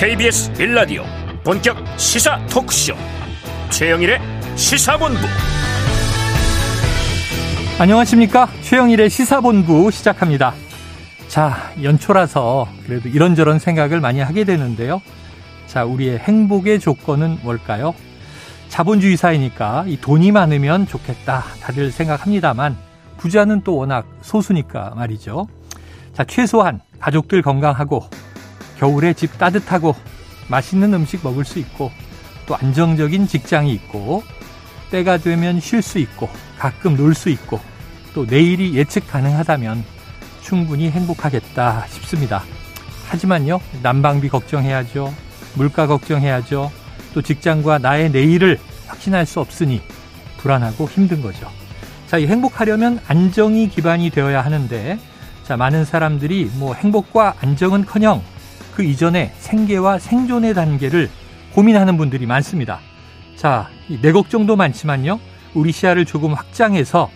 KBS 빌라디오 본격 시사 토크쇼. 최영일의 시사본부. 안녕하십니까? 최영일의 시사본부 시작합니다. 자 연초라서 그래도 이런저런 생각을 많이 하게 되는데요. 자 우리의 행복의 조건은 뭘까요? 자본주의 사회니까 이 돈이 많으면 좋겠다 다들 생각합니다만 부자는 또 워낙 소수니까 말이죠. 자 최소한 가족들 건강하고 겨울에 집 따뜻하고 맛있는 음식 먹을 수 있고 또 안정적인 직장이 있고 때가 되면 쉴 수 있고 가끔 놀 수 있고 또 내일이 예측 가능하다면 충분히 행복하겠다 싶습니다. 하지만요, 난방비 걱정해야죠. 물가 걱정해야죠. 또 직장과 나의 내일을 확신할 수 없으니 불안하고 힘든 거죠. 자, 이 행복하려면 안정이 기반이 되어야 하는데, 자, 많은 사람들이 뭐 행복과 안정은 커녕 그 이전에 생계와 생존의 단계를 고민하는 분들이 많습니다. 자, 내 걱정도 많지만요. 우리 시야를 조금 확장해서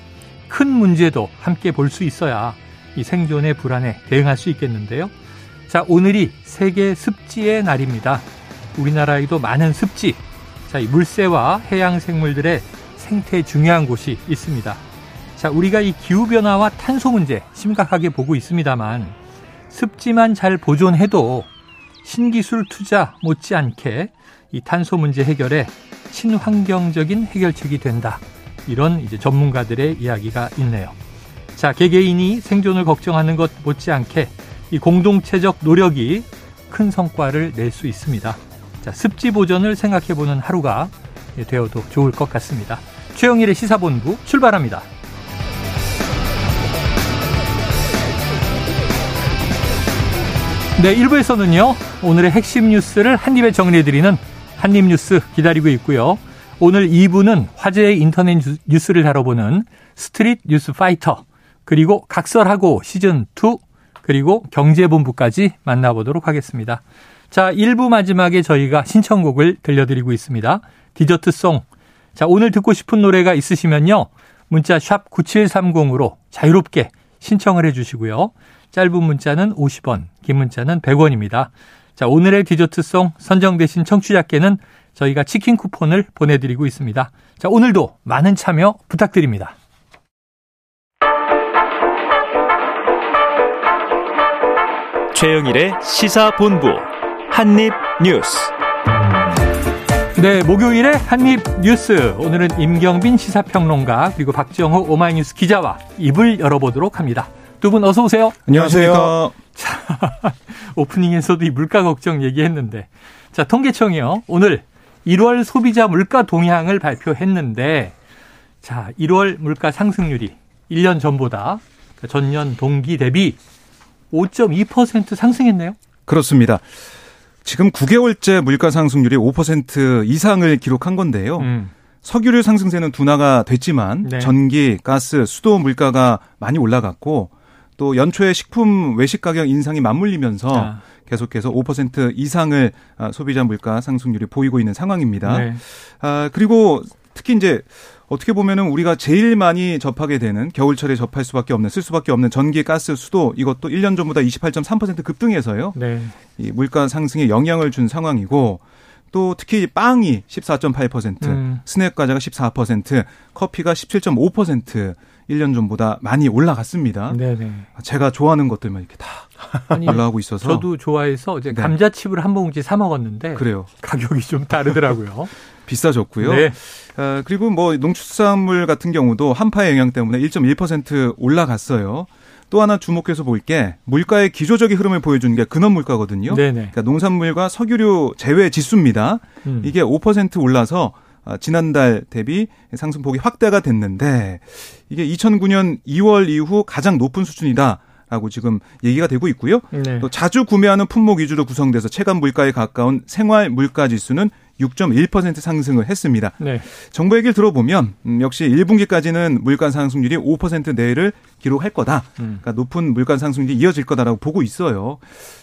큰 문제도 함께 볼 수 있어야 이 생존의 불안에 대응할 수 있겠는데요. 자, 오늘이 세계 습지의 날입니다. 우리나라에도 많은 습지, 자, 이 물새와 해양 생물들의 생태 중요한 곳이 있습니다. 자, 우리가 이 기후변화와 탄소 문제 심각하게 보고 있습니다만 습지만 잘 보존해도 신기술 투자 못지않게 이 탄소 문제 해결에 친환경적인 해결책이 된다. 이런 이제 전문가들의 이야기가 있네요. 자, 개개인이 생존을 걱정하는 것 못지않게 이 공동체적 노력이 큰 성과를 낼 수 있습니다. 자, 습지 보전을 생각해 보는 하루가 되어도 좋을 것 같습니다. 최영일의 시사본부 출발합니다. 네, 1부에서는요, 오늘의 핵심 뉴스를 한입에 정리해드리는 한입 뉴스 기다리고 있고요. 오늘 2부는 화제의 인터넷 뉴스를 다뤄보는 스트릿 뉴스 파이터, 그리고 각설하고 시즌 2, 그리고 경제본부까지 만나보도록 하겠습니다. 자, 1부 마지막에 저희가 신청곡을 들려드리고 있습니다. 디저트송. 자, 오늘 듣고 싶은 노래가 있으시면요. 문자 샵 9730으로 자유롭게 신청을 해 주시고요. 짧은 문자는 50원, 긴 문자는 100원입니다. 자, 오늘의 디저트송 선정되신 청취자께는 저희가 치킨 쿠폰을 보내드리고 있습니다. 자, 오늘도 많은 참여 부탁드립니다. 최영일의 시사본부 한입뉴스. 네, 목요일에 한입뉴스. 오늘은 임경빈 시사평론가 그리고 박정호 오마이뉴스 기자와 입을 열어보도록 합니다. 두 분 어서 오세요. 안녕하세요. 자, 오프닝에서도 이 물가 걱정 얘기했는데. 자, 통계청이요. 오늘 1월 소비자 물가 동향을 발표했는데, 자, 1월 물가 상승률이 1년 전보다 그러니까 전년 동기 대비 5.2% 상승했네요. 그렇습니다. 지금 9개월째 물가 상승률이 5% 이상을 기록한 건데요. 음. 석유류 상승세는 둔화가 됐지만 네. 전기, 가스, 수도 물가가 많이 올라갔고 또 연초에 식품 외식 가격 인상이 맞물리면서 아. 계속해서 5% 이상을 아, 소비자 물가 상승률이 보이고 있는 상황입니다. 네. 아, 그리고 특히 이제 어떻게 보면은 우리가 제일 많이 접하게 되는 겨울철에 접할 수밖에 없는 쓸 수밖에 없는 전기, 가스, 수도 이것도 1년 전보다 28.3% 급등해서요. 네. 이 물가 상승에 영향을 준 상황이고 또 특히 빵이 14.8%, 음. 스낵 과자가 14%, 커피가 17.5% 1년 전보다 많이 올라갔습니다. 네네. 제가 좋아하는 것들만 이렇게 다 아니, 올라가고 있어서 저도 좋아해서 이제 네. 감자칩을 한 봉지 사 먹었는데 그래요. 가격이 좀 다르더라고요. 비싸졌고요. 네. 어, 그리고 뭐 농축산물 같은 경우도 한파의 영향 때문에 1.1% 올라갔어요. 또 하나 주목해서 볼 게 물가의 기조적인 흐름을 보여주는 게 근원 물가거든요. 네네. 그러니까 농산물과 석유류 제외 지수입니다. 음. 이게 5% 올라서 아, 지난달 대비 상승폭이 확대가 됐는데 이게 2009년 2월 이후 가장 높은 수준이다. 라고 지금 얘기가 되고 있고요. 네. 또 자주 구매하는 품목 위주로 구성돼서 체감 물가에 가까운 생활 물가 지수는 6.1% 상승을 했습니다. 네. 정부 얘기를 들어보면 음, 역시 1분기까지는 물가 상승률이 5% 내를 기록할 거다. 음. 그러니까 높은 물가 상승률이 이어질 거다라고 보고 있어요.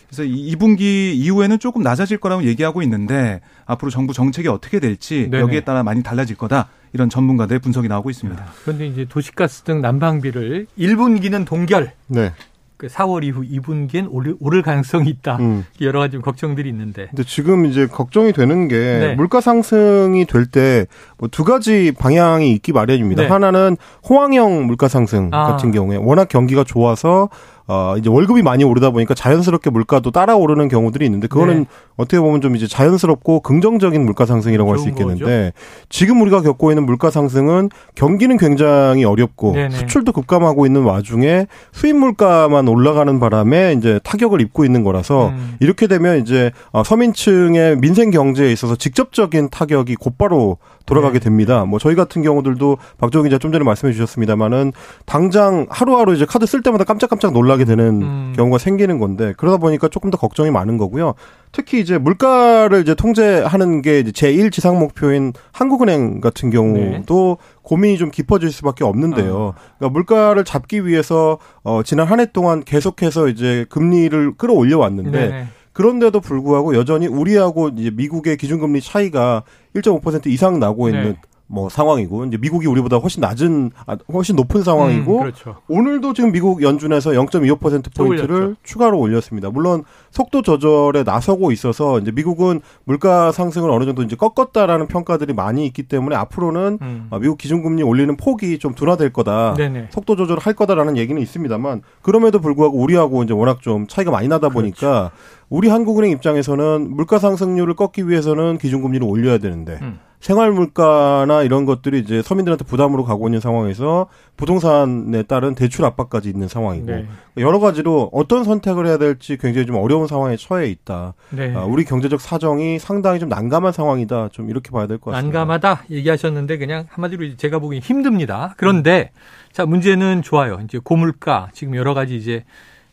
그래서 2분기 이후에는 조금 낮아질 거라고 얘기하고 있는데 앞으로 정부 정책이 어떻게 될지 네네. 여기에 따라 많이 달라질 거다. 이런 전문가들의 분석이 나오고 있습니다. 그런데 이제 도시가스 등 난방비를 1분기는 동결. 네. 그 4월 이후 2분기엔 오를, 오를 가능성이 있다. 음. 여러 가지 걱정들이 있는데. 근데 지금 이제 걱정이 되는 게 네. 물가 상승이 될 때 뭐 두 가지 방향이 있기 마련입니다. 네. 하나는 호황형 물가 상승 아. 같은 경우에 워낙 경기가 좋아서 어, 이제 월급이 많이 오르다 보니까 자연스럽게 물가도 따라 오르는 경우들이 있는데 그거는 네. 어떻게 보면 좀 이제 자연스럽고 긍정적인 물가 상승이라고 할 수 있겠는데 거죠? 지금 우리가 겪고 있는 물가 상승은 경기는 굉장히 어렵고 네네. 수출도 급감하고 있는 와중에 수입 물가만 올라가는 바람에 이제 타격을 입고 있는 거라서 음. 이렇게 되면 이제 어, 서민층의 민생 경제에 있어서 직접적인 타격이 곧바로 돌아가게 네. 됩니다. 뭐 저희 같은 경우들도 박정희 기자 좀 전에 말씀해 주셨습니다만은 당장 하루하루 이제 카드 쓸 때마다 깜짝깜짝 놀라게 되는 음. 경우가 생기는 건데 그러다 보니까 조금 더 걱정이 많은 거고요. 특히 이제 물가를 이제 통제하는 게 이제 제1 지상 목표인 한국은행 같은 경우도 네. 고민이 좀 깊어질 수밖에 없는데요. 어. 그러니까 물가를 잡기 위해서 어 지난 한 해 동안 계속해서 이제 금리를 끌어올려 왔는데 네. 그런데도 불구하고 여전히 우리하고 이제 미국의 기준금리 차이가 1.5% 이상 나고 있는 네. 뭐 상황이고 이제 미국이 우리보다 훨씬 낮은 아, 훨씬 높은 상황이고 음, 그렇죠. 오늘도 지금 미국 연준에서 0.25% 포인트를 추가로 올렸습니다. 물론 속도 조절에 나서고 있어서 이제 미국은 물가 상승을 어느 정도 이제 꺾었다라는 평가들이 많이 있기 때문에 앞으로는 음. 아, 미국 기준금리 올리는 폭이 좀 둔화될 거다. 네네. 속도 조절을 할 거다라는 얘기는 있습니다만 그럼에도 불구하고 우리하고 이제 워낙 좀 차이가 많이 나다 보니까 그렇죠. 우리 한국은행 입장에서는 물가 상승률을 꺾기 위해서는 기준금리를 올려야 되는데 음. 생활 물가나 이런 것들이 이제 서민들한테 부담으로 가고 있는 상황에서 부동산에 따른 대출 압박까지 있는 상황이고 네. 여러 가지로 어떤 선택을 해야 될지 굉장히 좀 어려운 상황에 처해 있다. 네. 아, 우리 경제적 사정이 상당히 좀 난감한 상황이다. 좀 이렇게 봐야 될 것 같습니다. 난감하다 얘기하셨는데 그냥 한마디로 제가 보기엔 힘듭니다. 그런데 자 문제는 좋아요. 이제 고물가 지금 여러 가지 이제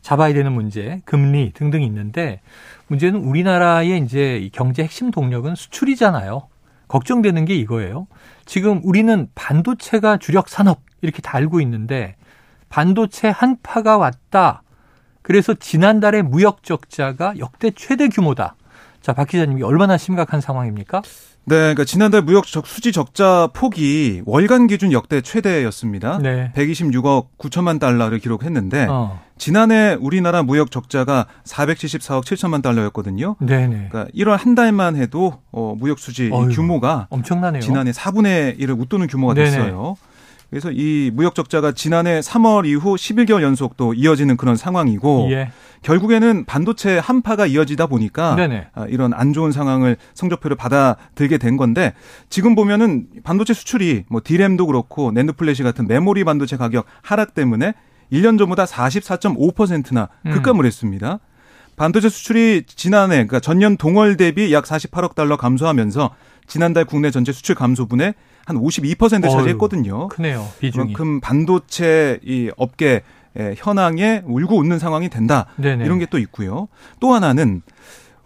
잡아야 되는 문제, 금리 등등 있는데 문제는 우리나라의 이제 경제 핵심 동력은 수출이잖아요. 걱정되는 게 이거예요. 지금 우리는 반도체가 주력 산업 이렇게 다 알고 있는데 반도체 한파가 왔다. 그래서 지난달에 무역 적자가 역대 최대 규모다. 자, 박 기자님이 얼마나 심각한 상황입니까? 네, 그러니까 지난달 무역 적, 수지 적자 폭이 월간 기준 역대 최대였습니다. 네. 126억 9천만 달러를 기록했는데 어. 지난해 우리나라 무역 적자가 474억 7천만 달러였거든요. 네네. 그러니까 1월 한 달만 해도 어, 무역 수지 어휴, 규모가 엄청나네요. 지난해 4분의 1을 웃도는 규모가 됐어요. 그래서 이 무역 적자가 지난해 3월 이후 11개월 연속 또 이어지는 그런 상황이고 예. 결국에는 반도체 한파가 이어지다 보니까 네네. 아, 이런 안 좋은 상황을 성적표를 받아들게 된 건데 지금 보면은 반도체 수출이 뭐 디램도 그렇고 낸드 플래시 같은 메모리 반도체 가격 하락 때문에 1년 전보다 44.5%나 음. 급감을 음. 했습니다. 반도체 수출이 지난해 그러니까 전년 동월 대비 약 48억 달러 감소하면서 지난달 국내 전체 수출 감소분의 한 52% 차지했거든요. 크네요. 비중이. 그만큼 반도체 이 업계 현황에 울고 웃는 상황이 된다. 네네. 이런 게 또 있고요. 또 하나는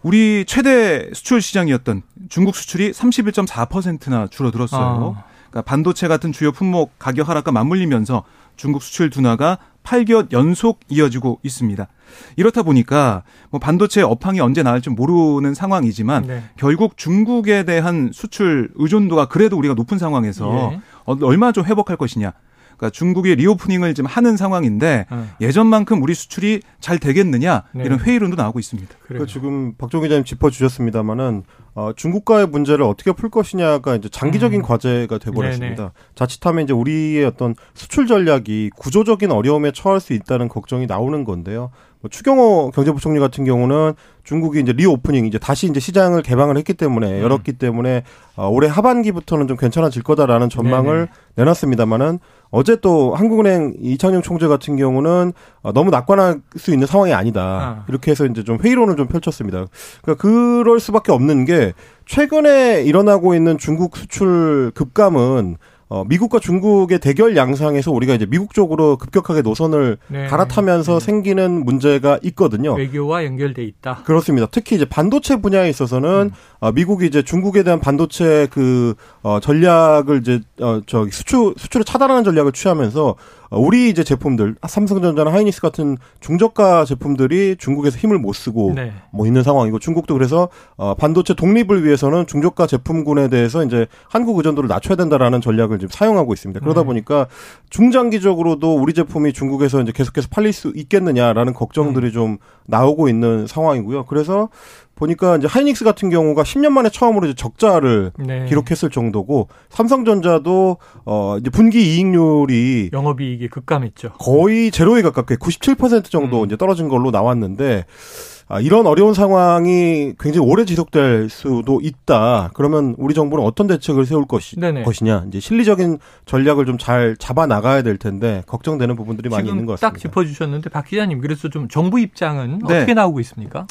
우리 최대 수출 시장이었던 중국 수출이 31.4%나 줄어들었어요. 아. 그러니까 반도체 같은 주요 품목 가격 하락과 맞물리면서 중국 수출 둔화가 8개월 연속 이어지고 있습니다. 이렇다 보니까 뭐 반도체 업황이 언제 나올지 모르는 상황이지만 네. 결국 중국에 대한 수출 의존도가 그래도 우리가 높은 상황에서 예. 얼마나 좀 회복할 것이냐. 그러니까 중국이 리오프닝을 지금 하는 상황인데 어. 예전만큼 우리 수출이 잘 되겠느냐 네. 이런 회의론도 나오고 있습니다. 그러니까 지금 박종 기자님 짚어주셨습니다마는 어, 중국과의 문제를 어떻게 풀 것이냐가 이제 장기적인 음. 과제가 돼버렸습니다. 자칫하면 이제 우리의 어떤 수출 전략이 구조적인 어려움에 처할 수 있다는 걱정이 나오는 건데요. 뭐 추경호 경제부총리 같은 경우는 중국이 이제 리오프닝 이제 다시 이제 시장을 개방을 했기 때문에 음. 열었기 때문에 어, 올해 하반기부터는 좀 괜찮아질 거다라는 전망을 네네. 내놨습니다만은 어제 또 한국은행 이창용 총재 같은 경우는 어, 너무 낙관할 수 있는 상황이 아니다. 아. 이렇게 해서 이제 좀 회의론을 좀 펼쳤습니다. 그러니까 그럴 수밖에 없는 게 최근에 일어나고 있는 중국 수출 급감은 어, 미국과 중국의 대결 양상에서 우리가 이제 미국 쪽으로 급격하게 노선을 네. 갈아타면서 네. 생기는 문제가 있거든요. 외교와 연결돼 있다. 그렇습니다. 특히 이제 반도체 분야에 있어서는 음. 어, 미국이 이제 중국에 대한 반도체 그 어, 전략을 이제 어, 저 수출 수출을 차단하는 전략을 취하면서 어, 우리 이제 제품들 삼성전자나 하이닉스 같은 중저가 제품들이 중국에서 힘을 못 쓰고 네. 뭐 있는 상황이고 중국도 그래서 어 반도체 독립을 위해서는 중저가 제품군에 대해서 이제 한국 의존도를 낮춰야 된다라는 전략을 좀 사용하고 있습니다. 그러다 음. 보니까 중장기적으로도 우리 제품이 중국에서 이제 계속해서 팔릴 수 있겠느냐라는 걱정들이 음. 좀 나오고 있는 상황이고요. 그래서 보니까 이제 하이닉스 같은 경우가 10년 만에 처음으로 이제 적자를 네. 기록했을 정도고 삼성전자도 어 이제 분기 이익률이 영업이익이 급감했죠. 거의 제로에 가깝게 97% 정도 음. 이제 떨어진 걸로 나왔는데 아, 이런 어려운 상황이 굉장히 오래 지속될 수도 있다. 그러면 우리 정부는 어떤 대책을 세울 것이, 것이냐. 이제 실리적인 전략을 좀 잘 잡아 나가야 될 텐데 걱정되는 부분들이 많이 있는 것 같습니다. 딱 짚어주셨는데 박 기자님 그래서 좀 정부 입장은 네. 어떻게 나오고 있습니까?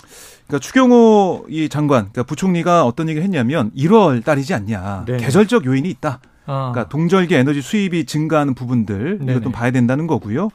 그러니까 추경호 이 장관, 그러니까 부총리가 어떤 얘기를 했냐면 1월 달이지 않냐. 네. 계절적 요인이 있다. 아. 그러니까 동절기 에너지 수입이 증가하는 부분들 이것도 봐야 된다는 거고요.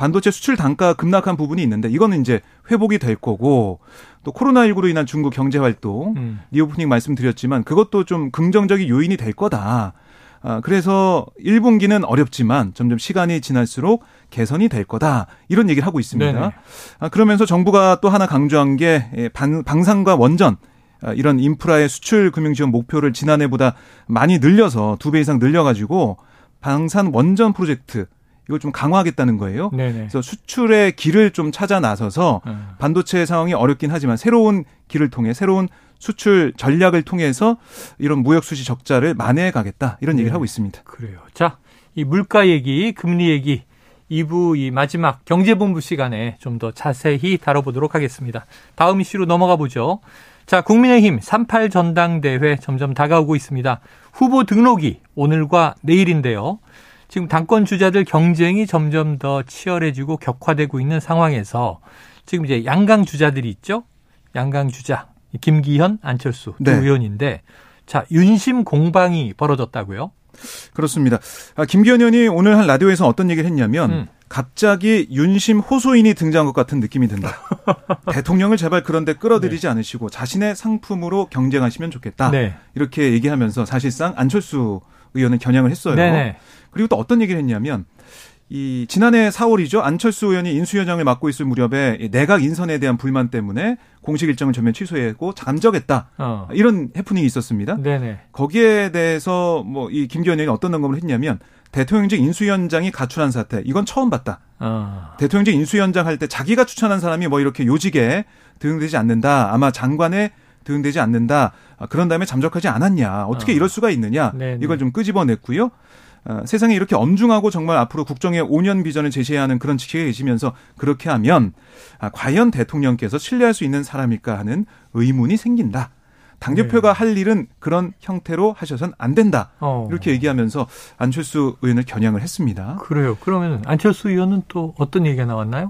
반도체 수출 단가 급락한 부분이 있는데 이거는 이제 회복이 될 거고 또 코로나19로 인한 중국 경제 활동 음. reopening 말씀드렸지만 그것도 좀 긍정적인 요인이 될 거다. 아, 그래서 1분기는 어렵지만 점점 시간이 지날수록 개선이 될 거다. 이런 얘기를 하고 있습니다. 아, 그러면서 정부가 또 하나 강조한 게 예, 방, 방산과 원전 아, 이런 인프라의 수출 금융 지원 목표를 지난해보다 많이 늘려서 두 배 이상 늘려 가지고 방산 원전 프로젝트 이걸 좀 강화하겠다는 거예요. 네네. 그래서 수출의 길을 좀 찾아 나서서 음. 반도체 상황이 어렵긴 하지만 새로운 길을 통해 새로운 수출 전략을 통해서 이런 무역 수지 적자를 만회해 가겠다 이런 얘기를 네. 하고 있습니다. 그래요. 자, 이 물가 얘기, 금리 얘기 2부 이 마지막 경제본부 시간에 좀 더 자세히 다뤄보도록 하겠습니다. 다음 이슈로 넘어가 보죠. 자, 국민의힘 38 전당대회 점점 다가오고 있습니다. 후보 등록이 오늘과 내일인데요. 지금 당권 주자들 경쟁이 점점 더 치열해지고 격화되고 있는 상황에서 지금 이제 양강 주자들이 있죠. 양강 주자 김기현, 안철수 두 네. 의원인데 자 윤심 공방이 벌어졌다고요? 그렇습니다. 아, 김기현 의원이 오늘 한 라디오에서 어떤 얘기를 했냐면 음. 갑자기 윤심 호소인이 등장한 것 같은 느낌이 든다. 대통령을 제발 그런데 끌어들이지 네. 않으시고 자신의 상품으로 경쟁하시면 좋겠다. 네. 이렇게 얘기하면서 사실상 안철수 의원은 겨냥을 했어요. 네네. 그리고 또 어떤 얘기를 했냐면 이 지난해 4월이죠. 안철수 의원이 인수위원장을 맡고 있을 무렵에 내각 인선에 대한 불만 때문에 공식 일정을 전면 취소했고 잠적했다. 어. 이런 해프닝이 있었습니다. 네네. 거기에 대해서 뭐 이 김기현 의원이 어떤 언급을 했냐면 대통령직 인수위원장이 가출한 사태 이건 처음 봤다. 어. 대통령직 인수위원장 할 때 자기가 추천한 사람이 뭐 이렇게 요직에 등용되지 않는다. 아마 장관에 등용되지 않는다. 아, 그런 다음에 잠적하지 않았냐. 어떻게 어. 이럴 수가 있느냐. 네네. 이걸 좀 끄집어냈고요. 어, 세상에 이렇게 엄중하고 정말 앞으로 국정의 5년 비전을 제시해야 하는 그런 직책에 계시면서 그렇게 하면 아, 과연 대통령께서 신뢰할 수 있는 사람일까 하는 의문이 생긴다. 당대표가 네. 할 일은 그런 형태로 하셔선 안 된다. 어. 이렇게 얘기하면서 안철수 의원을 겨냥을 했습니다. 그래요. 그러면 안철수 의원은 또 어떤 얘기가 나왔나요?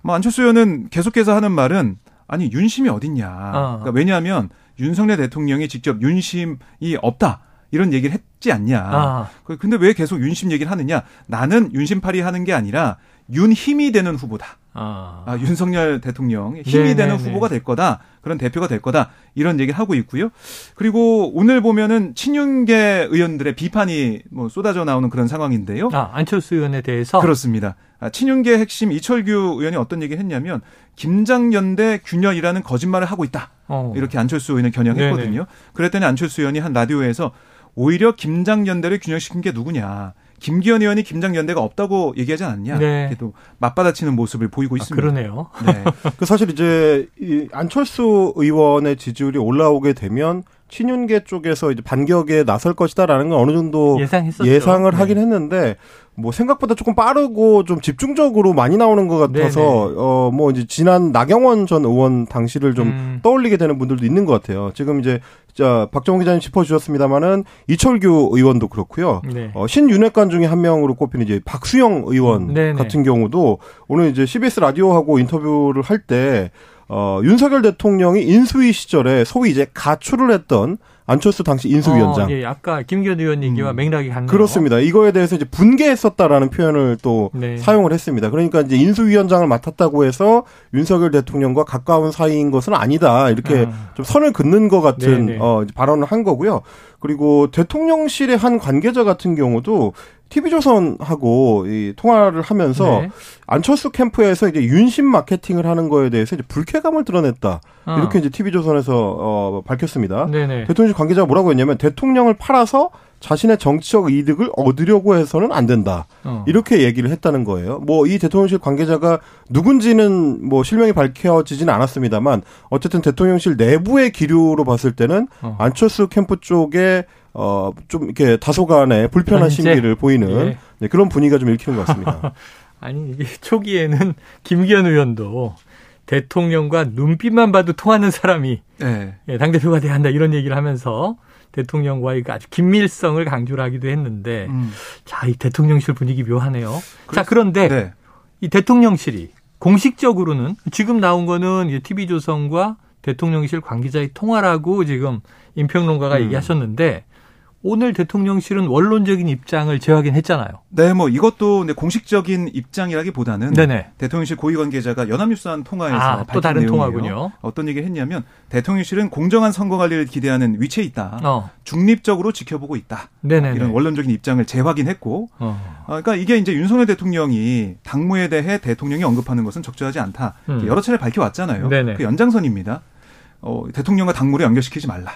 뭐 안철수 의원은 계속해서 하는 말은 아니 윤심이 어딨냐. 어. 그러니까 왜냐하면 윤석열 대통령이 직접 윤심이 없다. 이런 얘기를 했지 않냐. 아. 그, 근데 왜 계속 윤심 얘기를 하느냐? 나는 윤심팔이 하는 게 아니라 윤 힘이 되는 후보다. 아. 아 윤석열 대통령 힘이 네네네. 되는 후보가 될 거다. 그런 대표가 될 거다. 이런 얘기를 하고 있고요. 그리고 오늘 보면은 친윤계 의원들의 비판이 뭐 쏟아져 나오는 그런 상황인데요. 아, 안철수 의원에 대해서 그렇습니다. 아, 친윤계 핵심 이철규 의원이 어떤 얘기를 했냐면 김장연대 균열이라는 거짓말을 하고 있다. 어. 이렇게 안철수 의원을 겨냥했거든요. 네네. 그랬더니 안철수 의원이 한 라디오에서 오히려 김장연대를 균형시킨 게 누구냐. 김기현 의원이 김장연대가 없다고 얘기하지 않았냐. 네. 또 맞받아치는 모습을 보이고 아, 있습니다. 아, 그러네요. 네. 그 사실 이제 이 안철수 의원의 지지율이 올라오게 되면 친윤계 쪽에서 이제 반격에 나설 것이다라는 건 어느 정도 예상했었죠. 예상을 네. 하긴 했는데 뭐 생각보다 조금 빠르고 좀 집중적으로 많이 나오는 것 같아서 어 뭐 이제 지난 나경원 전 의원 당시를 좀 음. 떠올리게 되는 분들도 있는 것 같아요. 지금 이제 자 박정호 기자님 짚어주셨습니다마는 이철규 의원도 그렇고요. 네. 어, 신윤회관 중에 한 명으로 꼽히는 이제 박수영 의원 네네. 같은 경우도 오늘 이제 CBS 라디오하고 인터뷰를 할때 어, 윤석열 대통령이 인수위 시절에 소위 이제 가출을 했던 안철수 당시 인수위원장. 어, 예, 아까 김기현 의원 얘기와 음. 맥락이 같네요. 그렇습니다. 이거에 대해서 이제 분개했었다라는 표현을 또 네. 사용을 했습니다. 그러니까 이제 인수위원장을 맡았다고 해서 윤석열 대통령과 가까운 사이인 것은 아니다. 이렇게 음. 좀 선을 긋는 것 같은 네, 네. 어, 발언을 한 거고요. 그리고 대통령실의 한 관계자 같은 경우도 TV조선하고 이 통화를 하면서 네. 안철수 캠프에서 이제 윤심 마케팅을 하는 거에 대해서 이제 불쾌감을 드러냈다. 어. 이렇게 이제 TV조선에서 어, 밝혔습니다. 네네. 대통령실 관계자가 뭐라고 했냐면 대통령을 팔아서 자신의 정치적 이득을 얻으려고 해서는 안 된다. 어. 이렇게 얘기를 했다는 거예요. 뭐 이 대통령실 관계자가 누군지는 뭐 실명이 밝혀지지는 않았습니다만 어쨌든 대통령실 내부의 기류로 봤을 때는 어. 안철수 캠프 쪽에 어, 좀 이렇게 다소간의 불편한 심기를 보이는 예. 네, 그런 분위기가 좀 읽히는 것 같습니다. 아니, 이게 초기에는 김기현 의원도 대통령과 눈빛만 봐도 통하는 사람이 네. 예, 당대표가 돼야 한다 이런 얘기를 하면서 대통령과의 그 아주 긴밀성을 강조를 하기도 했는데 음. 자, 이 대통령실 분위기 묘하네요. 그래서, 자, 그런데 네. 이 대통령실이 공식적으로는 지금 나온 거는 TV조선과 대통령실 관계자의 통화라고 지금 임평론가가 음. 얘기하셨는데 오늘 대통령실은 원론적인 입장을 재확인했잖아요. 네, 뭐 이것도 공식적인 입장이라기보다는 네네. 대통령실 고위 관계자가 연합뉴스와는 통화에서 아, 또 다른. 통화군요. 어떤 얘기를 했냐면 대통령실은 공정한 선거 관리를 기대하는 위치에 있다. 어. 중립적으로 지켜보고 있다. 네네 이런 원론적인 입장을 재확인했고, 어. 아, 그러니까 이게 이제 윤석열 대통령이 당무에 대해 대통령이 언급하는 것은 적절하지 않다. 음. 여러 차례 밝혀왔잖아요. 네네. 그 연장선입니다. 어, 대통령과 당무를 연결시키지 말라.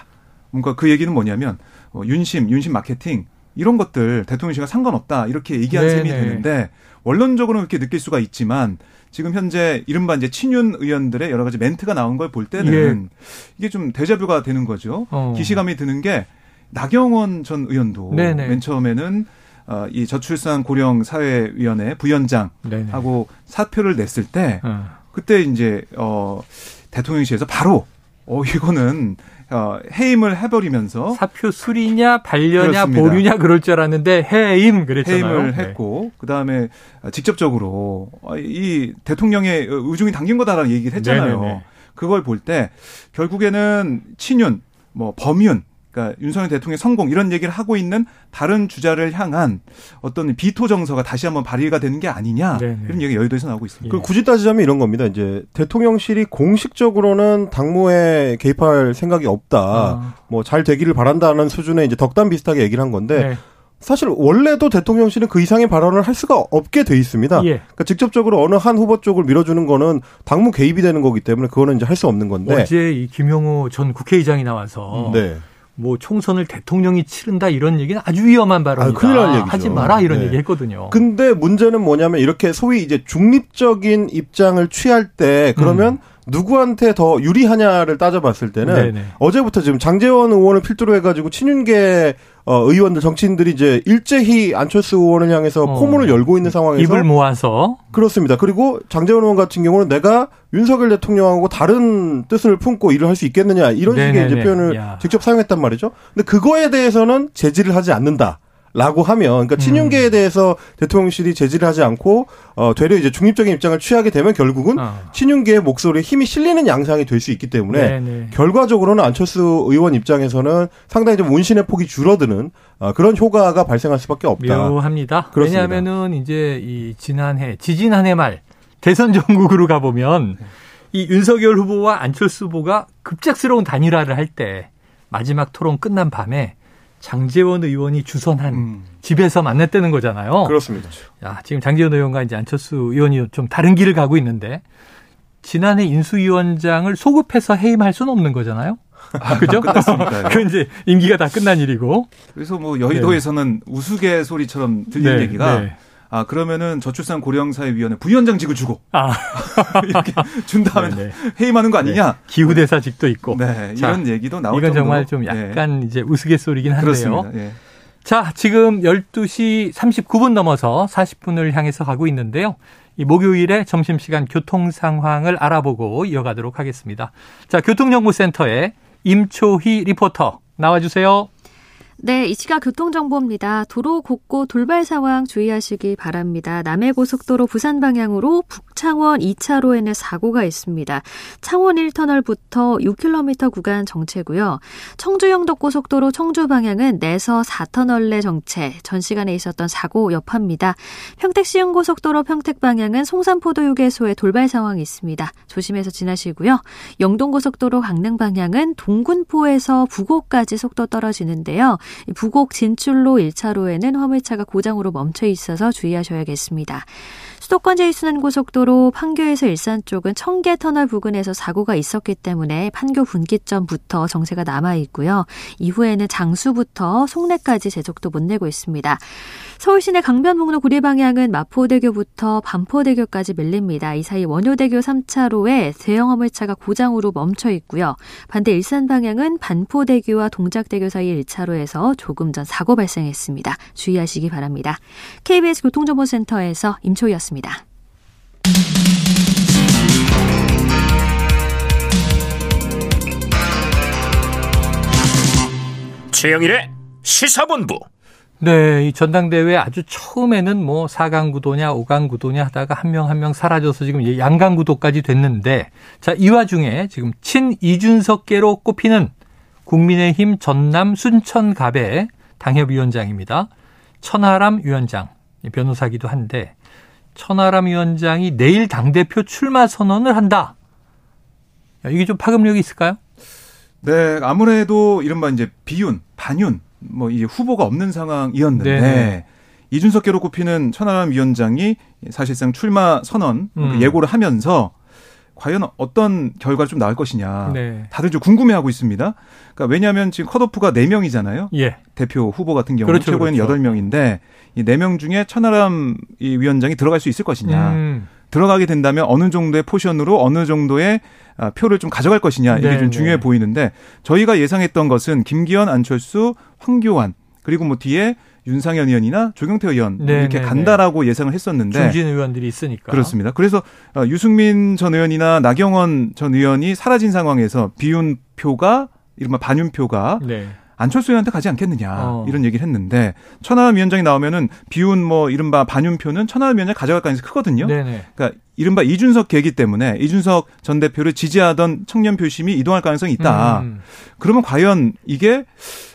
뭔가 그 얘기는 뭐냐면 어, 윤심, 윤심 마케팅 이런 것들 대통령실과 상관없다 이렇게 얘기한 네네. 셈이 되는데 원론적으로는 이렇게 느낄 수가 있지만 지금 현재 이른바 이제 친윤 의원들의 여러 가지 멘트가 나온 걸 볼 때는 예. 이게 좀 대자뷰가 되는 거죠. 어. 기시감이 드는 게 나경원 전 의원도 네네. 맨 처음에는 어, 이 저출산 고령 사회위원회 부위원장하고. 사표를 냈을 때 어. 그때 이제 어 대통령실에서 바로 어 이거는 어, 해임을 해버리면서 사표 수리냐 반려냐 그렇습니다. 보류냐 그럴 줄 알았는데 해임 그랬잖아요. 해임을 네. 했고 그 다음에 직접적으로 이 대통령의 의중이 담긴 거다라는 얘기를 했잖아요. 네네네. 그걸 볼 때 결국에는 친윤, 뭐 범윤 그러니까 윤석열 대통령의 성공 이런 얘기를 하고 있는 다른 주자를 향한 어떤 비토 정서가 다시 한번 발휘가 되는 게 아니냐 네네. 이런 얘기가 여의도에서 나오고 있습니다. 그 굳이 따지자면 이런 겁니다. 이제 대통령실이 공식적으로는 당무에 개입할 생각이 없다. 아. 뭐잘 되기를 바란다는 수준의 이제 덕담 비슷하게 얘기를 한 건데 네. 사실 원래도 대통령실은 그 이상의 발언을 할 수가 없게 돼 있습니다. 예. 그러니까 직접적으로 어느 한 후보 쪽을 밀어주는 거는 당무 개입이 되는 거기 때문에 그거는 이제 할 수 없는 건데 어제 이 김용호 전 국회의장이 나와서 네. 뭐 총선을 대통령이 치른다 이런 얘기는 아주 위험한 발언이다. 아, 큰일 날 얘기죠. 하지 마라 이런 네. 얘기 했거든요. 근데 문제는 뭐냐면 이렇게 소위 이제 중립적인 입장을 취할 때 그러면 음. 누구한테 더 유리하냐를 따져봤을 때는 네네. 어제부터 지금 장재원 의원을 필두로 해가지고 친윤계 어, 의원들 정치인들이 이제 일제히 안철수 의원을 향해서 어. 포문을 열고 있는 상황에서 입을 모아서 그렇습니다. 그리고 장재원 의원 같은 경우는 내가 윤석열 대통령하고 다른 뜻을 품고 일을 할 수 있겠느냐 이런 네네네. 식의 이제 표현을 야. 직접 사용했단 말이죠. 근데 그거에 대해서는 제지를 하지 않는다. 라고 하면 그러니까 친윤계에 음. 대해서 대통령실이 제지를 하지 않고 어 되려 이제 중립적인 입장을 취하게 되면 결국은 어. 친윤계의 목소리에 힘이 실리는 양상이 될 수 있기 때문에 네네. 결과적으로는 안철수 의원 입장에서는 상당히 좀 운신의 폭이 줄어드는 어 그런 효과가 발생할 수밖에 없다. 묘합니다. 그렇습니다. 왜냐하면은 이제 이 지난해 지지난해 말 대선 전국으로 가 보면 이 윤석열 후보와 안철수 후보가 급작스러운 단일화를 할 때 마지막 토론 끝난 밤에 장재원 의원이 주선한 음. 집에서 만났다는 거잖아요. 그렇습니다. 야, 지금 장재원 의원과 이제 안철수 의원이 좀 다른 길을 가고 있는데 지난해 인수위원장을 소급해서 해임할 수는 없는 거잖아요. 아, 그죠? 끝났으니까요. 그 이제 임기가 다 끝난 일이고. 그래서 뭐 여의도에서는 네. 우스갯소리처럼 들린 네, 얘기가 네. 아 그러면은 저출산 고령사회위원회 부위원장직을 주고 아. 이렇게 준 다음에 네네. 해임하는 거 아니냐? 네. 기후대사직도 있고. 네, 이런 자, 얘기도 나오죠. 이건 정말 좀 네. 약간 네. 이제 우스갯소리긴 한데요. 네. 자, 지금 12시 39분 넘어서 40분을 향해서 가고 있는데요. 이 목요일에 점심시간 교통 상황을 알아보고 이어가도록 하겠습니다. 자, 교통정보센터에 임초희 리포터 나와주세요. 네, 이 시각 교통정보입니다. 도로 곳곳 돌발 상황 주의하시기 바랍니다. 남해고속도로 부산 방향으로 북창원 2차로에는 사고가 있습니다. 창원 1터널부터 6km 구간 정체고요. 청주영덕고속도로 청주 방향은 내서 4터널 내 정체, 전 시간에 있었던 사고 여파입니다. 평택시흥고속도로 평택 방향은 송산포도 휴게소에 돌발 상황이 있습니다. 조심해서 지나시고요. 영동고속도로 강릉 방향은 동군포에서 부곡까지 속도 떨어지는데요. 부곡 진출로 1차로에는 화물차가 고장으로 멈춰 있어서 주의하셔야겠습니다. 수도권 제2순환고속도로 판교에서 일산 쪽은 청계 터널 부근에서 사고가 있었기 때문에 판교 분기점부터 정체가 남아 있고요. 이후에는 장수부터 송내까지 제속도 못 내고 있습니다. 서울 시내 강변북로 구리 방향은 마포대교부터 반포대교까지 밀립니다. 이 사이 원효대교 3차로에 대형 화물차가 고장으로 멈춰 있고요. 반대 일산 방향은 반포대교와 동작대교 사이 1차로에서 조금 전 사고 발생했습니다. 주의하시기 바랍니다. KBS 교통정보센터에서 임초였습니다. 있습니다. 최영일의 시사본부. 네, 이 전당대회 아주 처음에는 뭐 4강 구도냐 5강 구도냐 하다가 한명 한 명 사라져서 지금 양강 구도까지 됐는데 자, 이 와중에 지금 친 이준석계로 꼽히는 국민의힘 전남 순천갑의 당협위원장입니다. 천하람 위원장, 변호사기도 한데 천하람 위원장이 내일 당대표 출마 선언을 한다. 이게 좀 파급력이 있을까요? 네, 아무래도 이른바 이제 비윤, 반윤, 뭐 이제 후보가 없는 상황이었는데 네. 이준석계로 꼽히는 천하람 위원장이 사실상 출마 선언 음. 예고를 하면서 과연 어떤 결과를 좀 나올 것이냐. 네. 다들 좀 궁금해하고 있습니다. 그러니까 왜냐하면 지금 컷오프가 4명이잖아요. 예. 대표 후보 같은 경우는 그렇죠, 최고에는 그렇죠. 8명인데 이 4명 중에 천하람 이 위원장이 들어갈 수 있을 것이냐. 음. 들어가게 된다면 어느 정도의 포션으로 어느 정도의 아, 표를 좀 가져갈 것이냐 이게 네, 좀 중요해 네. 보이는데 저희가 예상했던 것은 김기현, 안철수, 황교안 그리고 뭐 뒤에 윤상현 의원이나 조경태 의원 네, 이렇게 네, 간다라고 네. 예상을 했었는데 중진 의원들이 있으니까 그렇습니다. 그래서 어, 유승민 전 의원이나 나경원 전 의원이 사라진 상황에서 비윤 표가 이른바 반윤표가 네. 안철수 의원한테 가지 않겠느냐 어. 이런 얘기를 했는데 천하람 위원장이 나오면은 비운 뭐 이른바 반윤표는 천하람 위원장이 가져갈 가능성이 크거든요. 네네. 그러니까 이른바 이준석 계기 때문에 이준석 전 대표를 지지하던 청년 표심이 이동할 가능성이 있다. 음. 그러면 과연 이게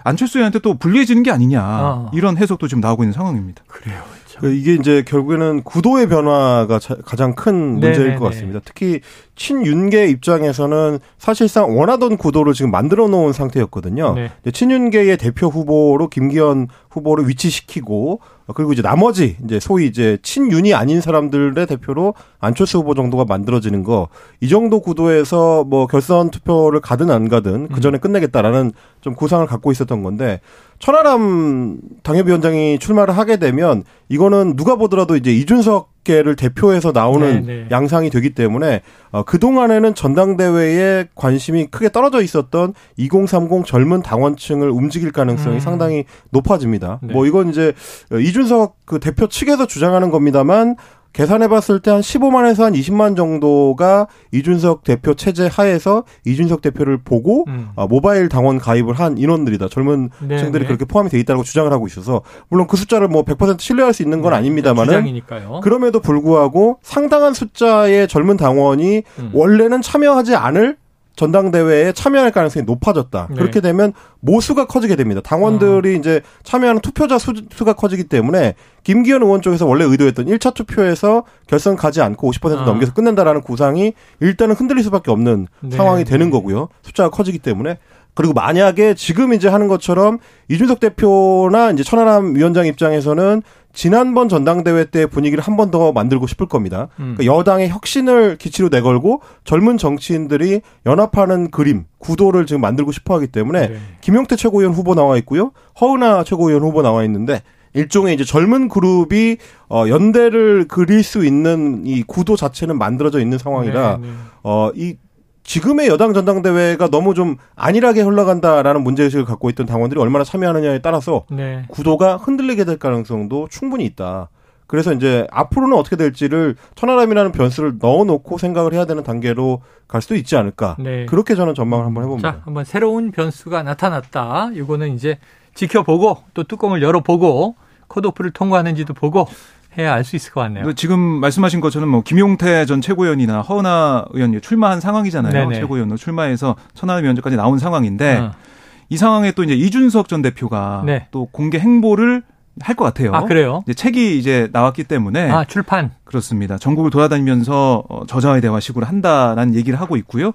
안철수 의원한테 또 불리해지는 게 아니냐 어. 이런 해석도 지금 나오고 있는 상황입니다. 그래요. 그 이게 이제 결국에는 구도의 변화가 가장 큰 문제일 네네네. 것 같습니다. 특히 친윤계 입장에서는 사실상 원하던 구도를 지금 만들어 놓은 상태였거든요. 네. 친윤계의 대표 후보로 김기현 후보를 위치시키고 그리고 이제 나머지 이제 소위 이제 친윤이 아닌 사람들의 대표로 안철수 후보 정도가 만들어지는 거 이 정도 구도에서 뭐 결선 투표를 가든 안 가든 그 전에 음. 끝내겠다라는 좀 구상을 갖고 있었던 건데 천하람 당협위원장이 출마를 하게 되면 이거는 누가 보더라도 이제 이준석 계를 대표해서 나오는 네네. 네. 양상이 되기 때문에 어, 그동안에는 전당대회에 관심이 크게 떨어져 있었던 2030 젊은 당원층을 움직일 가능성이 음. 상당히 높아집니다. 네. 뭐 이건 이제 이준석 그 대표 측에서 주장하는 겁니다만 계산해 봤을 때 한 15만에서 한 20만 정도가 이준석 대표 체제 하에서 이준석 대표를 보고 음. 아, 모바일 당원 가입을 한 인원들이다. 젊은 네, 층들이 네. 그렇게 포함이 돼 있다고 주장을 하고 있어서 물론 그 숫자를 뭐 100% 신뢰할 수 있는 건 네, 아닙니다만은 그럼에도 불구하고 상당한 숫자의 젊은 당원이 음. 원래는 참여하지 않을 전당대회에 참여할 가능성이 높아졌다. 네. 그렇게 되면 모수가 커지게 됩니다. 당원들이 어. 이제 참여하는 투표자 수, 가 커지기 때문에 김기현 의원 쪽에서 원래 의도했던 1차 투표에서 결선 가지 않고 50% 어. 넘겨서 끝낸다라는 구상이 일단은 흔들릴 수밖에 없는 네. 상황이 되는 거고요. 숫자가 커지기 때문에 그리고 만약에 지금 이제 하는 것처럼 이준석 대표나 이제 천하람 위원장 입장에서는 지난번 전당대회 때 분위기를 한 번 더 만들고 싶을 겁니다. 음. 그러니까 여당의 혁신을 기치로 내걸고 젊은 정치인들이 연합하는 그림, 구도를 지금 만들고 싶어 하기 때문에 네. 김용태 최고위원 후보 나와 있고요. 허은하 최고위원 후보 나와 있는데 일종의 이제 젊은 그룹이 어 연대를 그릴 수 있는 이 구도 자체는 만들어져 있는 상황이라 네, 네. 어이 지금의 여당 전당대회가 너무 좀 안일하게 흘러간다라는 문제의식을 갖고 있던 당원들이 얼마나 참여하느냐에 따라서 네. 구도가 흔들리게 될 가능성도 충분히 있다. 그래서 이제 앞으로는 어떻게 될지를 천하람이라는 변수를 넣어놓고 생각을 해야 되는 단계로 갈 수도 있지 않을까. 네. 그렇게 저는 전망을 한번 해봅니다. 자, 한번 새로운 변수가 나타났다. 이거는 이제 지켜보고 또 뚜껑을 열어보고 코드오프를 통과하는지도 보고 해야 알 수 있을 것 같네요. 지금 말씀하신 것처럼 뭐 김용태 전 최고위원이나 허은하 의원이 출마한 상황이잖아요. 네네. 최고위원으로 출마해서 천하람 위원장까지 나온 상황인데 어. 이 상황에 또 이제 이준석 전 대표가 네. 또 공개 행보를 할 것 같아요. 아, 그래요? 이제 책이 이제 나왔기 때문에. 아, 출판. 그렇습니다. 전국을 돌아다니면서 어, 저자의 대화식으로 한다라는 얘기를 하고 있고요.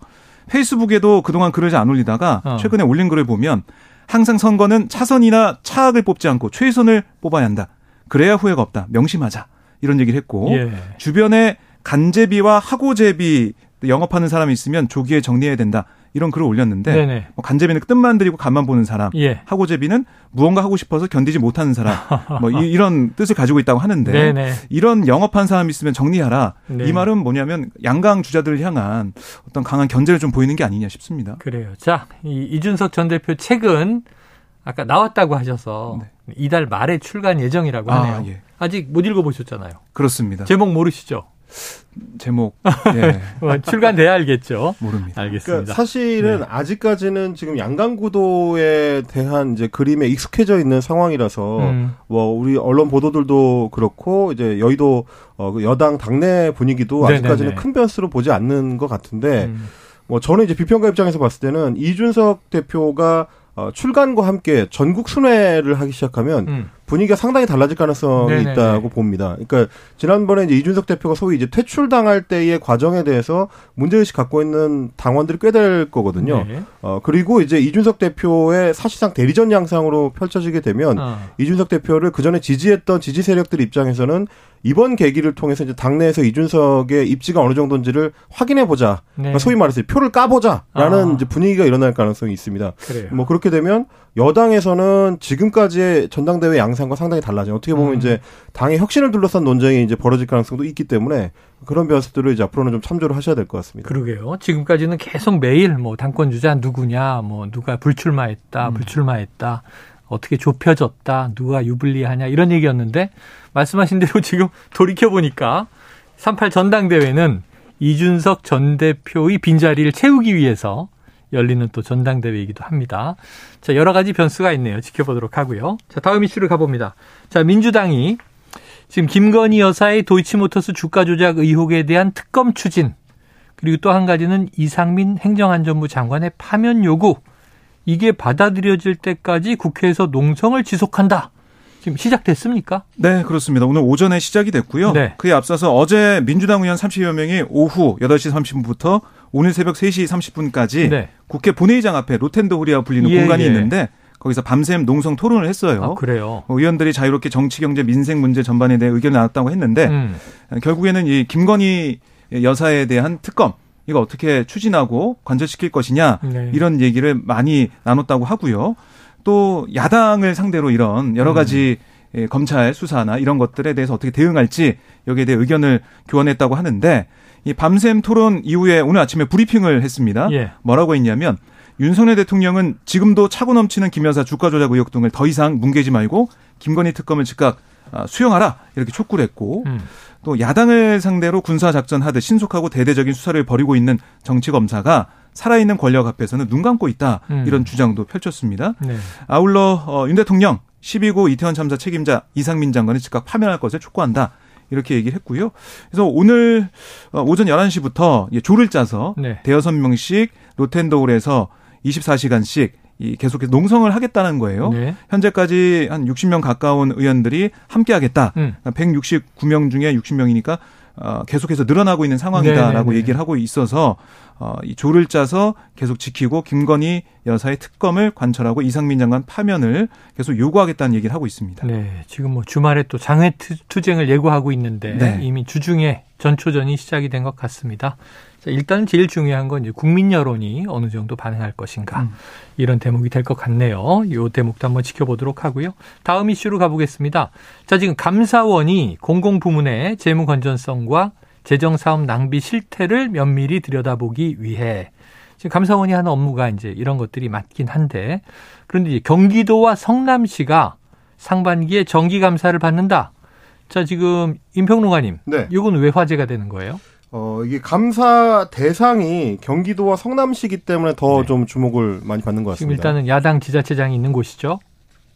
페이스북에도 그동안 글을 잘안 올리다가 어. 최근에 올린 글을 보면 항상 선거는 차선이나 차악을 뽑지 않고 최선을 뽑아야 한다. 그래야 후회가 없다. 명심하자. 이런 얘기를 했고 예. 주변에 간제비와 하고제비 영업하는 사람이 있으면 조기에 정리해야 된다. 이런 글을 올렸는데 뭐 간제비는 뜻만 들이고 간만 보는 사람, 예. 하고제비는 무언가 하고 싶어서 견디지 못하는 사람, 뭐 이, 런 뜻을 가지고 있다고 하는데 네네. 이런 영업한 사람 있으면 정리하라. 네. 이 말은 뭐냐면 양강 주자들을 향한 어떤 강한 견제를 좀 보이는 게 아니냐 싶습니다. 그래요. 자, 이 이준석 전 대표 책은 아까 나왔다고 하셔서 네. 이달 말에 출간 예정이라고 아, 하네요. 아, 예. 아직 못 읽어보셨잖아요. 그렇습니다. 제목 모르시죠? 제목 예. 뭐 출간돼야 알겠죠. 모릅니다. 알겠습니다. 그러니까 사실은 네. 아직까지는 지금 양강 구도에 대한 이제 그림에 익숙해져 있는 상황이라서 음. 뭐 우리 언론 보도들도 그렇고 이제 여의도 어, 그 여당 당내 분위기도 아직까지는 네네네. 큰 변수로 보지 않는 것 같은데 음. 뭐 저는 이제 비평가 입장에서 봤을 때는 이준석 대표가 어, 출간과 함께 전국 순회를 하기 시작하면 음. 분위기가 상당히 달라질 가능성이 네네네. 있다고 봅니다. 그러니까 지난번에 이제 이준석 대표가 소위 이제 퇴출당할 때의 과정에 대해서 문제의식 갖고 있는 당원들이 꽤 될 거거든요. 네. 어, 그리고 이제 이준석 대표의 사실상 대리전 양상으로 펼쳐지게 되면 어. 이준석 대표를 그 전에 지지했던 지지 세력들 입장에서는 이번 계기를 통해서 이제 당내에서 이준석의 입지가 어느 정도인지를 확인해 보자. 네. 그러니까 소위 말해서 표를 까보자라는 아. 이제 분위기가 일어날 가능성이 있습니다. 그래요. 뭐 그렇게 되면 여당에서는 지금까지의 전당대회 양상과 상당히 달라져. 어떻게 보면 음. 이제 당의 혁신을 둘러싼 논쟁이 이제 벌어질 가능성도 있기 때문에 그런 변수들을 이제 앞으로는 좀 참조를 하셔야 될 것 같습니다. 그러게요. 지금까지는 계속 매일 뭐 당권 주자 누구냐, 뭐 누가 불출마했다, 음. 불출마했다. 어떻게 좁혀졌다, 누가 유불리하냐 이런 얘기였는데 말씀하신 대로 지금 돌이켜 보니까 38 전당대회는 이준석 전 대표의 빈자리를 채우기 위해서 열리는 또 전당대회이기도 합니다. 자, 여러 가지 변수가 있네요. 지켜보도록 하고요. 자, 다음 이슈를 가봅니다. 자, 민주당이 지금 김건희 여사의 도이치모터스 주가 조작 의혹에 대한 특검 추진, 그리고 또 한 가지는 이상민 행정안전부 장관의 파면 요구, 이게 받아들여질 때까지 국회에서 농성을 지속한다. 지금 시작됐습니까? 네, 그렇습니다. 오늘 오전에 시작이 됐고요. 네. 그에 앞서서 어제 민주당 의원 30여 명이 오후 8시 30분부터 오늘 새벽 3시 30분까지 네. 국회 본회의장 앞에 로텐더 홀이라 불리는 예, 공간이 예. 있는데 거기서 밤샘 농성 토론을 했어요. 아, 그래요. 뭐 의원들이 자유롭게 정치, 경제, 민생 문제 전반에 대해 의견을 나눴다고 했는데 음. 결국에는 이 김건희 여사에 대한 특검 이거 어떻게 추진하고 관철시킬 것이냐 네. 이런 얘기를 많이 나눴다고 하고요. 또 야당을 상대로 이런 여러 음. 가지 음. 검찰 수사나 이런 것들에 대해서 어떻게 대응할지 여기에 대해 의견을 교환했다고 하는데 이 밤샘 토론 이후에 오늘 아침에 브리핑을 했습니다. 예. 뭐라고 했냐면 윤석열 대통령은 지금도 차고 넘치는 김 여사 주가 조작 의혹 등을 더 이상 뭉개지 말고 김건희 특검을 즉각 아, 수용하라 이렇게 촉구를 했고 음. 또 야당을 상대로 군사 작전 하듯 신속하고 대대적인 수사를 벌이고 있는 정치 검사가 살아있는 권력 앞에서는 눈 감고 있다 음. 이런 주장도 펼쳤습니다. 네. 아울러 어, 윤 대통령 12구 이태원 참사 책임자 이상민 장관을 즉각 파면할 것을 촉구한다. 이렇게 얘기를 했고요. 그래서 오늘 어, 오전 11시부터 조를 짜서 네. 대여섯 명씩 로텐더홀에서 24시간씩 이 계속해서 농성을 하겠다는 거예요. 네. 현재까지 한 60명 가까운 의원들이 함께 하겠다. 음. 169명 중에 60명이니까 어, 계속해서 늘어나고 있는 상황이다라고 네네네. 네, 네. 얘기를 하고 있어서 어, 이 조를 짜서 계속 지키고 김건희 여사의 특검을 관철하고 이상민 장관 파면을 계속 요구하겠다는 얘기를 하고 있습니다. 네, 지금 뭐 주말에 또 장외 투쟁을 예고하고 있는데 네. 이미 주중에 전초전이 시작이 된 것 같습니다. 자, 일단 제일 중요한 건 이제 국민 여론이 어느 정도 반응할 것인가 음. 이런 대목이 될 것 같네요. 이 대목도 한번 지켜보도록 하고요. 다음 이슈로 가보겠습니다. 자, 지금 감사원이 공공부문의 재무 건전성과 재정 사업 낭비 실태를 면밀히 들여다보기 위해 지금 감사원이 하는 업무가 이제 이런 것들이 맞긴 한데 그런데 이제 경기도와 성남시가 상반기에 정기 감사를 받는다. 자, 지금 임평론가님, 네. 이건 왜 화제가 되는 거예요? 어, 이게 감사 대상이 경기도와 성남시기 때문에 더좀 네. 주목을 많이 받는 것 같습니다. 지금 일단은 야당 지자체장이 있는 곳이죠.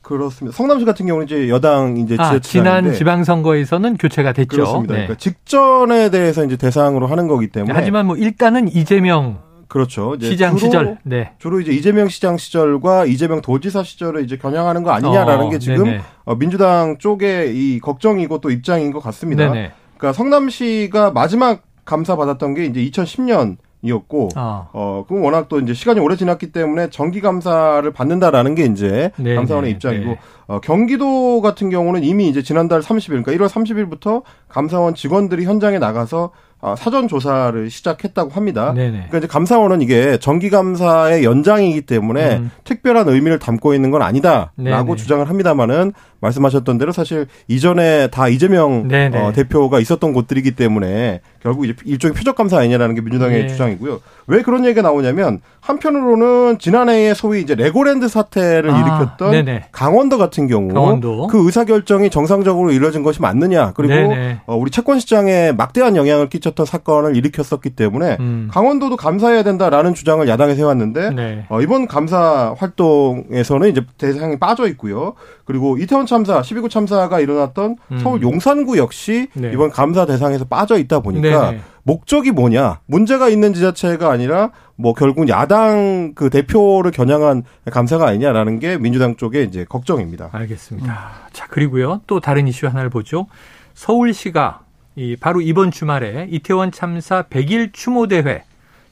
그렇습니다. 성남시 같은 경우는 이제 여당 이제 아, 지난 지방선거에서는 교체가 됐죠. 그렇습니다. 네. 그러니까 직전에 대해서 이제 대상으로 하는 거기 때문에. 하지만 뭐 일단은 이재명 그렇죠. 시장 주로, 시절. 네. 주로 이제 이재명 시장 시절과 이재명 도지사 시절을 이제 겨냥하는 거 아니냐라는 어, 게 지금 어, 민주당 쪽의 이 걱정이고 또 입장인 것 같습니다. 네네. 그러니까 성남시가 마지막 감사 받았던 게 이제 2010년 이었고 아. 어 그럼 워낙 또 이제 시간이 오래 지났기 때문에 정기 감사를 받는다라는 게 이제 네, 감사원의 네, 입장이고 네. 어, 경기도 같은 경우는 이미 이제 지난달 30일 그러니까 1월 30일부터 감사원 직원들이 현장에 나가서 어, 사전 조사를 시작했다고 합니다. 네네. 그러니까 이제 감사원은 이게 정기 감사의 연장이기 때문에 음. 특별한 의미를 담고 있는 건 아니다라고 네네. 주장을 합니다만은 말씀하셨던 대로 사실 이전에 다 이재명 어, 대표가 있었던 곳들이기 때문에 결국 이제 일종의 표적 감사 아니냐라는 게 민주당의 네. 주장이고요. 왜 그런 얘기가 나오냐면 한편으로는 지난해에 소위 이제 레고랜드 사태를 아, 일으켰던 네네. 강원도 같은 경우 강원도. 그 의사 결정이 정상적으로 이루어진 것이 맞느냐 그리고 어, 우리 채권 시장에 막대한 영향을 끼 쳤던 사건을 일으켰었기 때문에 음. 강원도도 감사해야 된다라는 주장을 야당에 세웠는데 네. 어, 이번 감사 활동에서는 이제 대상이 빠져 있고요. 그리고 이태원 참사, 12구 참사가 일어났던 음. 서울 용산구 역시 네. 이번 감사 대상에서 빠져 있다 보니까 네 목적이 뭐냐? 문제가 있는 지자체가 아니라 뭐 결국 야당 그 대표를 겨냥한 감사가 아니냐라는 게 민주당 쪽의 이제 걱정입니다. 알겠습니다. 음. 자, 그리고요. 또 다른 이슈 하나를 보죠. 서울시가 이 바로 이번 주말에 이태원 참사 100일 추모 대회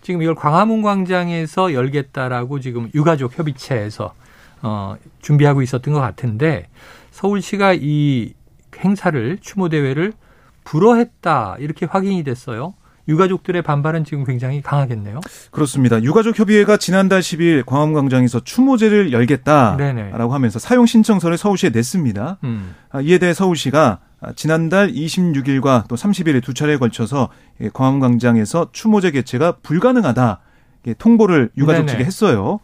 지금 이걸 광화문 광장에서 열겠다라고 지금 유가족 협의체에서 어, 준비하고 있었던 것 같은데 서울시가 이 행사를 추모 대회를 불허했다 이렇게 확인이 됐어요. 유가족들의 반발은 지금 굉장히 강하겠네요. 그렇습니다. 유가족 협의회가 지난달 10일 광화문 광장에서 추모제를 열겠다라고 네네. 하면서 사용 신청서를 서울시에 냈습니다. 음. 아, 이에 대해 서울시가 지난달 26일과 또 30일에 두 차례에 걸쳐서 광화문 광장에서 추모제 개최가 불가능하다 통보를 유가족 네네. 측에 했어요.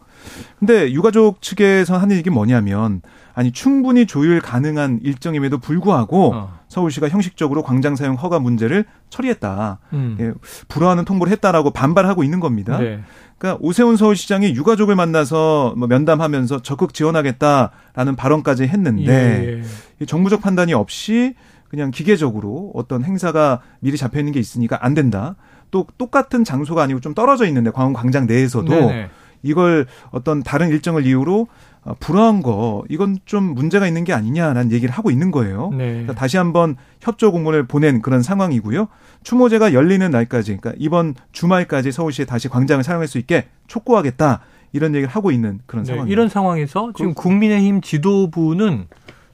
근데 유가족 측에서 하는 얘기 뭐냐면 아니 충분히 조율 가능한 일정임에도 불구하고 어. 서울시가 형식적으로 광장 사용 허가 문제를 처리했다. 음. 예, 불허하는 통보를 했다라고 반발하고 있는 겁니다. 네. 그러니까 오세훈 서울시장이 유가족을 만나서 뭐 면담하면서 적극 지원하겠다라는 발언까지 했는데 예. 예. 정부적 판단이 없이 그냥 기계적으로 어떤 행사가 미리 잡혀 있는 게 있으니까 안 된다. 또 똑같은 장소가 아니고 좀 떨어져 있는데 광화문 광장 내에서도 네네. 이걸 어떤 다른 일정을 이유로 어, 불허한 거 이건 좀 문제가 있는 게 아니냐라는 얘기를 하고 있는 거예요. 네. 그러니까 다시 한번 협조 공문을 보낸 그런 상황이고요. 추모제가 열리는 날까지, 그러니까 이번 주말까지 서울시에 다시 광장을 사용할 수 있게 촉구하겠다 이런 얘기를 하고 있는 그런 네, 상황입니다. 이런 상황에서 지금 국민의힘 지도부는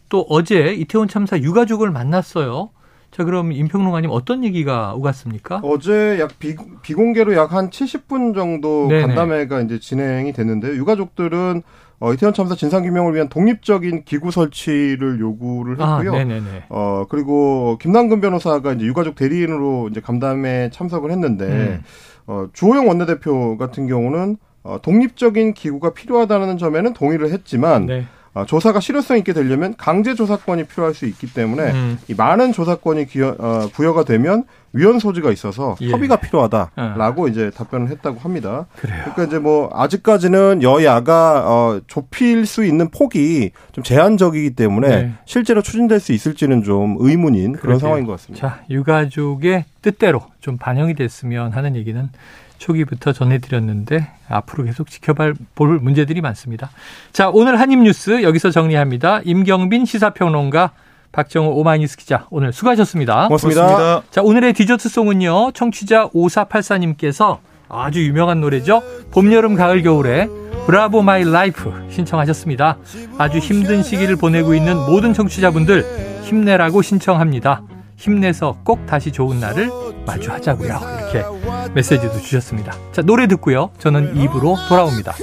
또 어제 이태원 참사 유가족을 만났어요. 자, 그럼 임평롱아님 어떤 얘기가 오갔습니까? 어제 약 비, 비공개로 약 한 70분 정도 네네. 간담회가 이제 진행이 됐는데 유가족들은 어, 이태원 참사 진상규명을 위한 독립적인 기구 설치를 요구를 아, 했고요. 아, 어, 그리고 김남근 변호사가 이제 유가족 대리인으로 이제 감담에 참석을 했는데, 음. 어, 주호영 원내대표 같은 경우는 어, 독립적인 기구가 필요하다는 점에는 동의를 했지만, 네. 어, 조사가 실효성 있게 되려면 강제 조사권이 필요할 수 있기 때문에 음. 이 많은 조사권이 기여, 어, 부여가 되면 위헌 소지가 있어서 예. 협의가 필요하다라고 어. 이제 답변을 했다고 합니다. 그래요. 그러니까 이제 뭐 아직까지는 여야가 어, 좁힐 수 있는 폭이 좀 제한적이기 때문에 네. 실제로 추진될 수 있을지는 좀 의문인 그런 그럴게요. 상황인 것 같습니다. 자, 유가족의 뜻대로 좀 반영이 됐으면 하는 얘기는 초기부터 전해드렸는데 앞으로 계속 지켜볼 문제들이 많습니다. 자, 오늘 한입 뉴스 여기서 정리합니다. 임경빈 시사평론가 박정우 오마이뉴스 기자 오늘 수고하셨습니다. 고맙습니다. 고맙습니다. 자, 오늘의 디저트송은요. 청취자 5484님께서 아주 유명한 노래죠. 봄, 여름, 가을, 겨울에 Bravo My Life 신청하셨습니다. 아주 힘든 시기를 보내고 있는 모든 청취자분들 힘내라고 신청합니다. 힘내서 꼭 다시 좋은 날을 마주하자고요. 이렇게 메시지도 주셨습니다. 자, 노래 듣고요. 저는 입으로 돌아옵니다.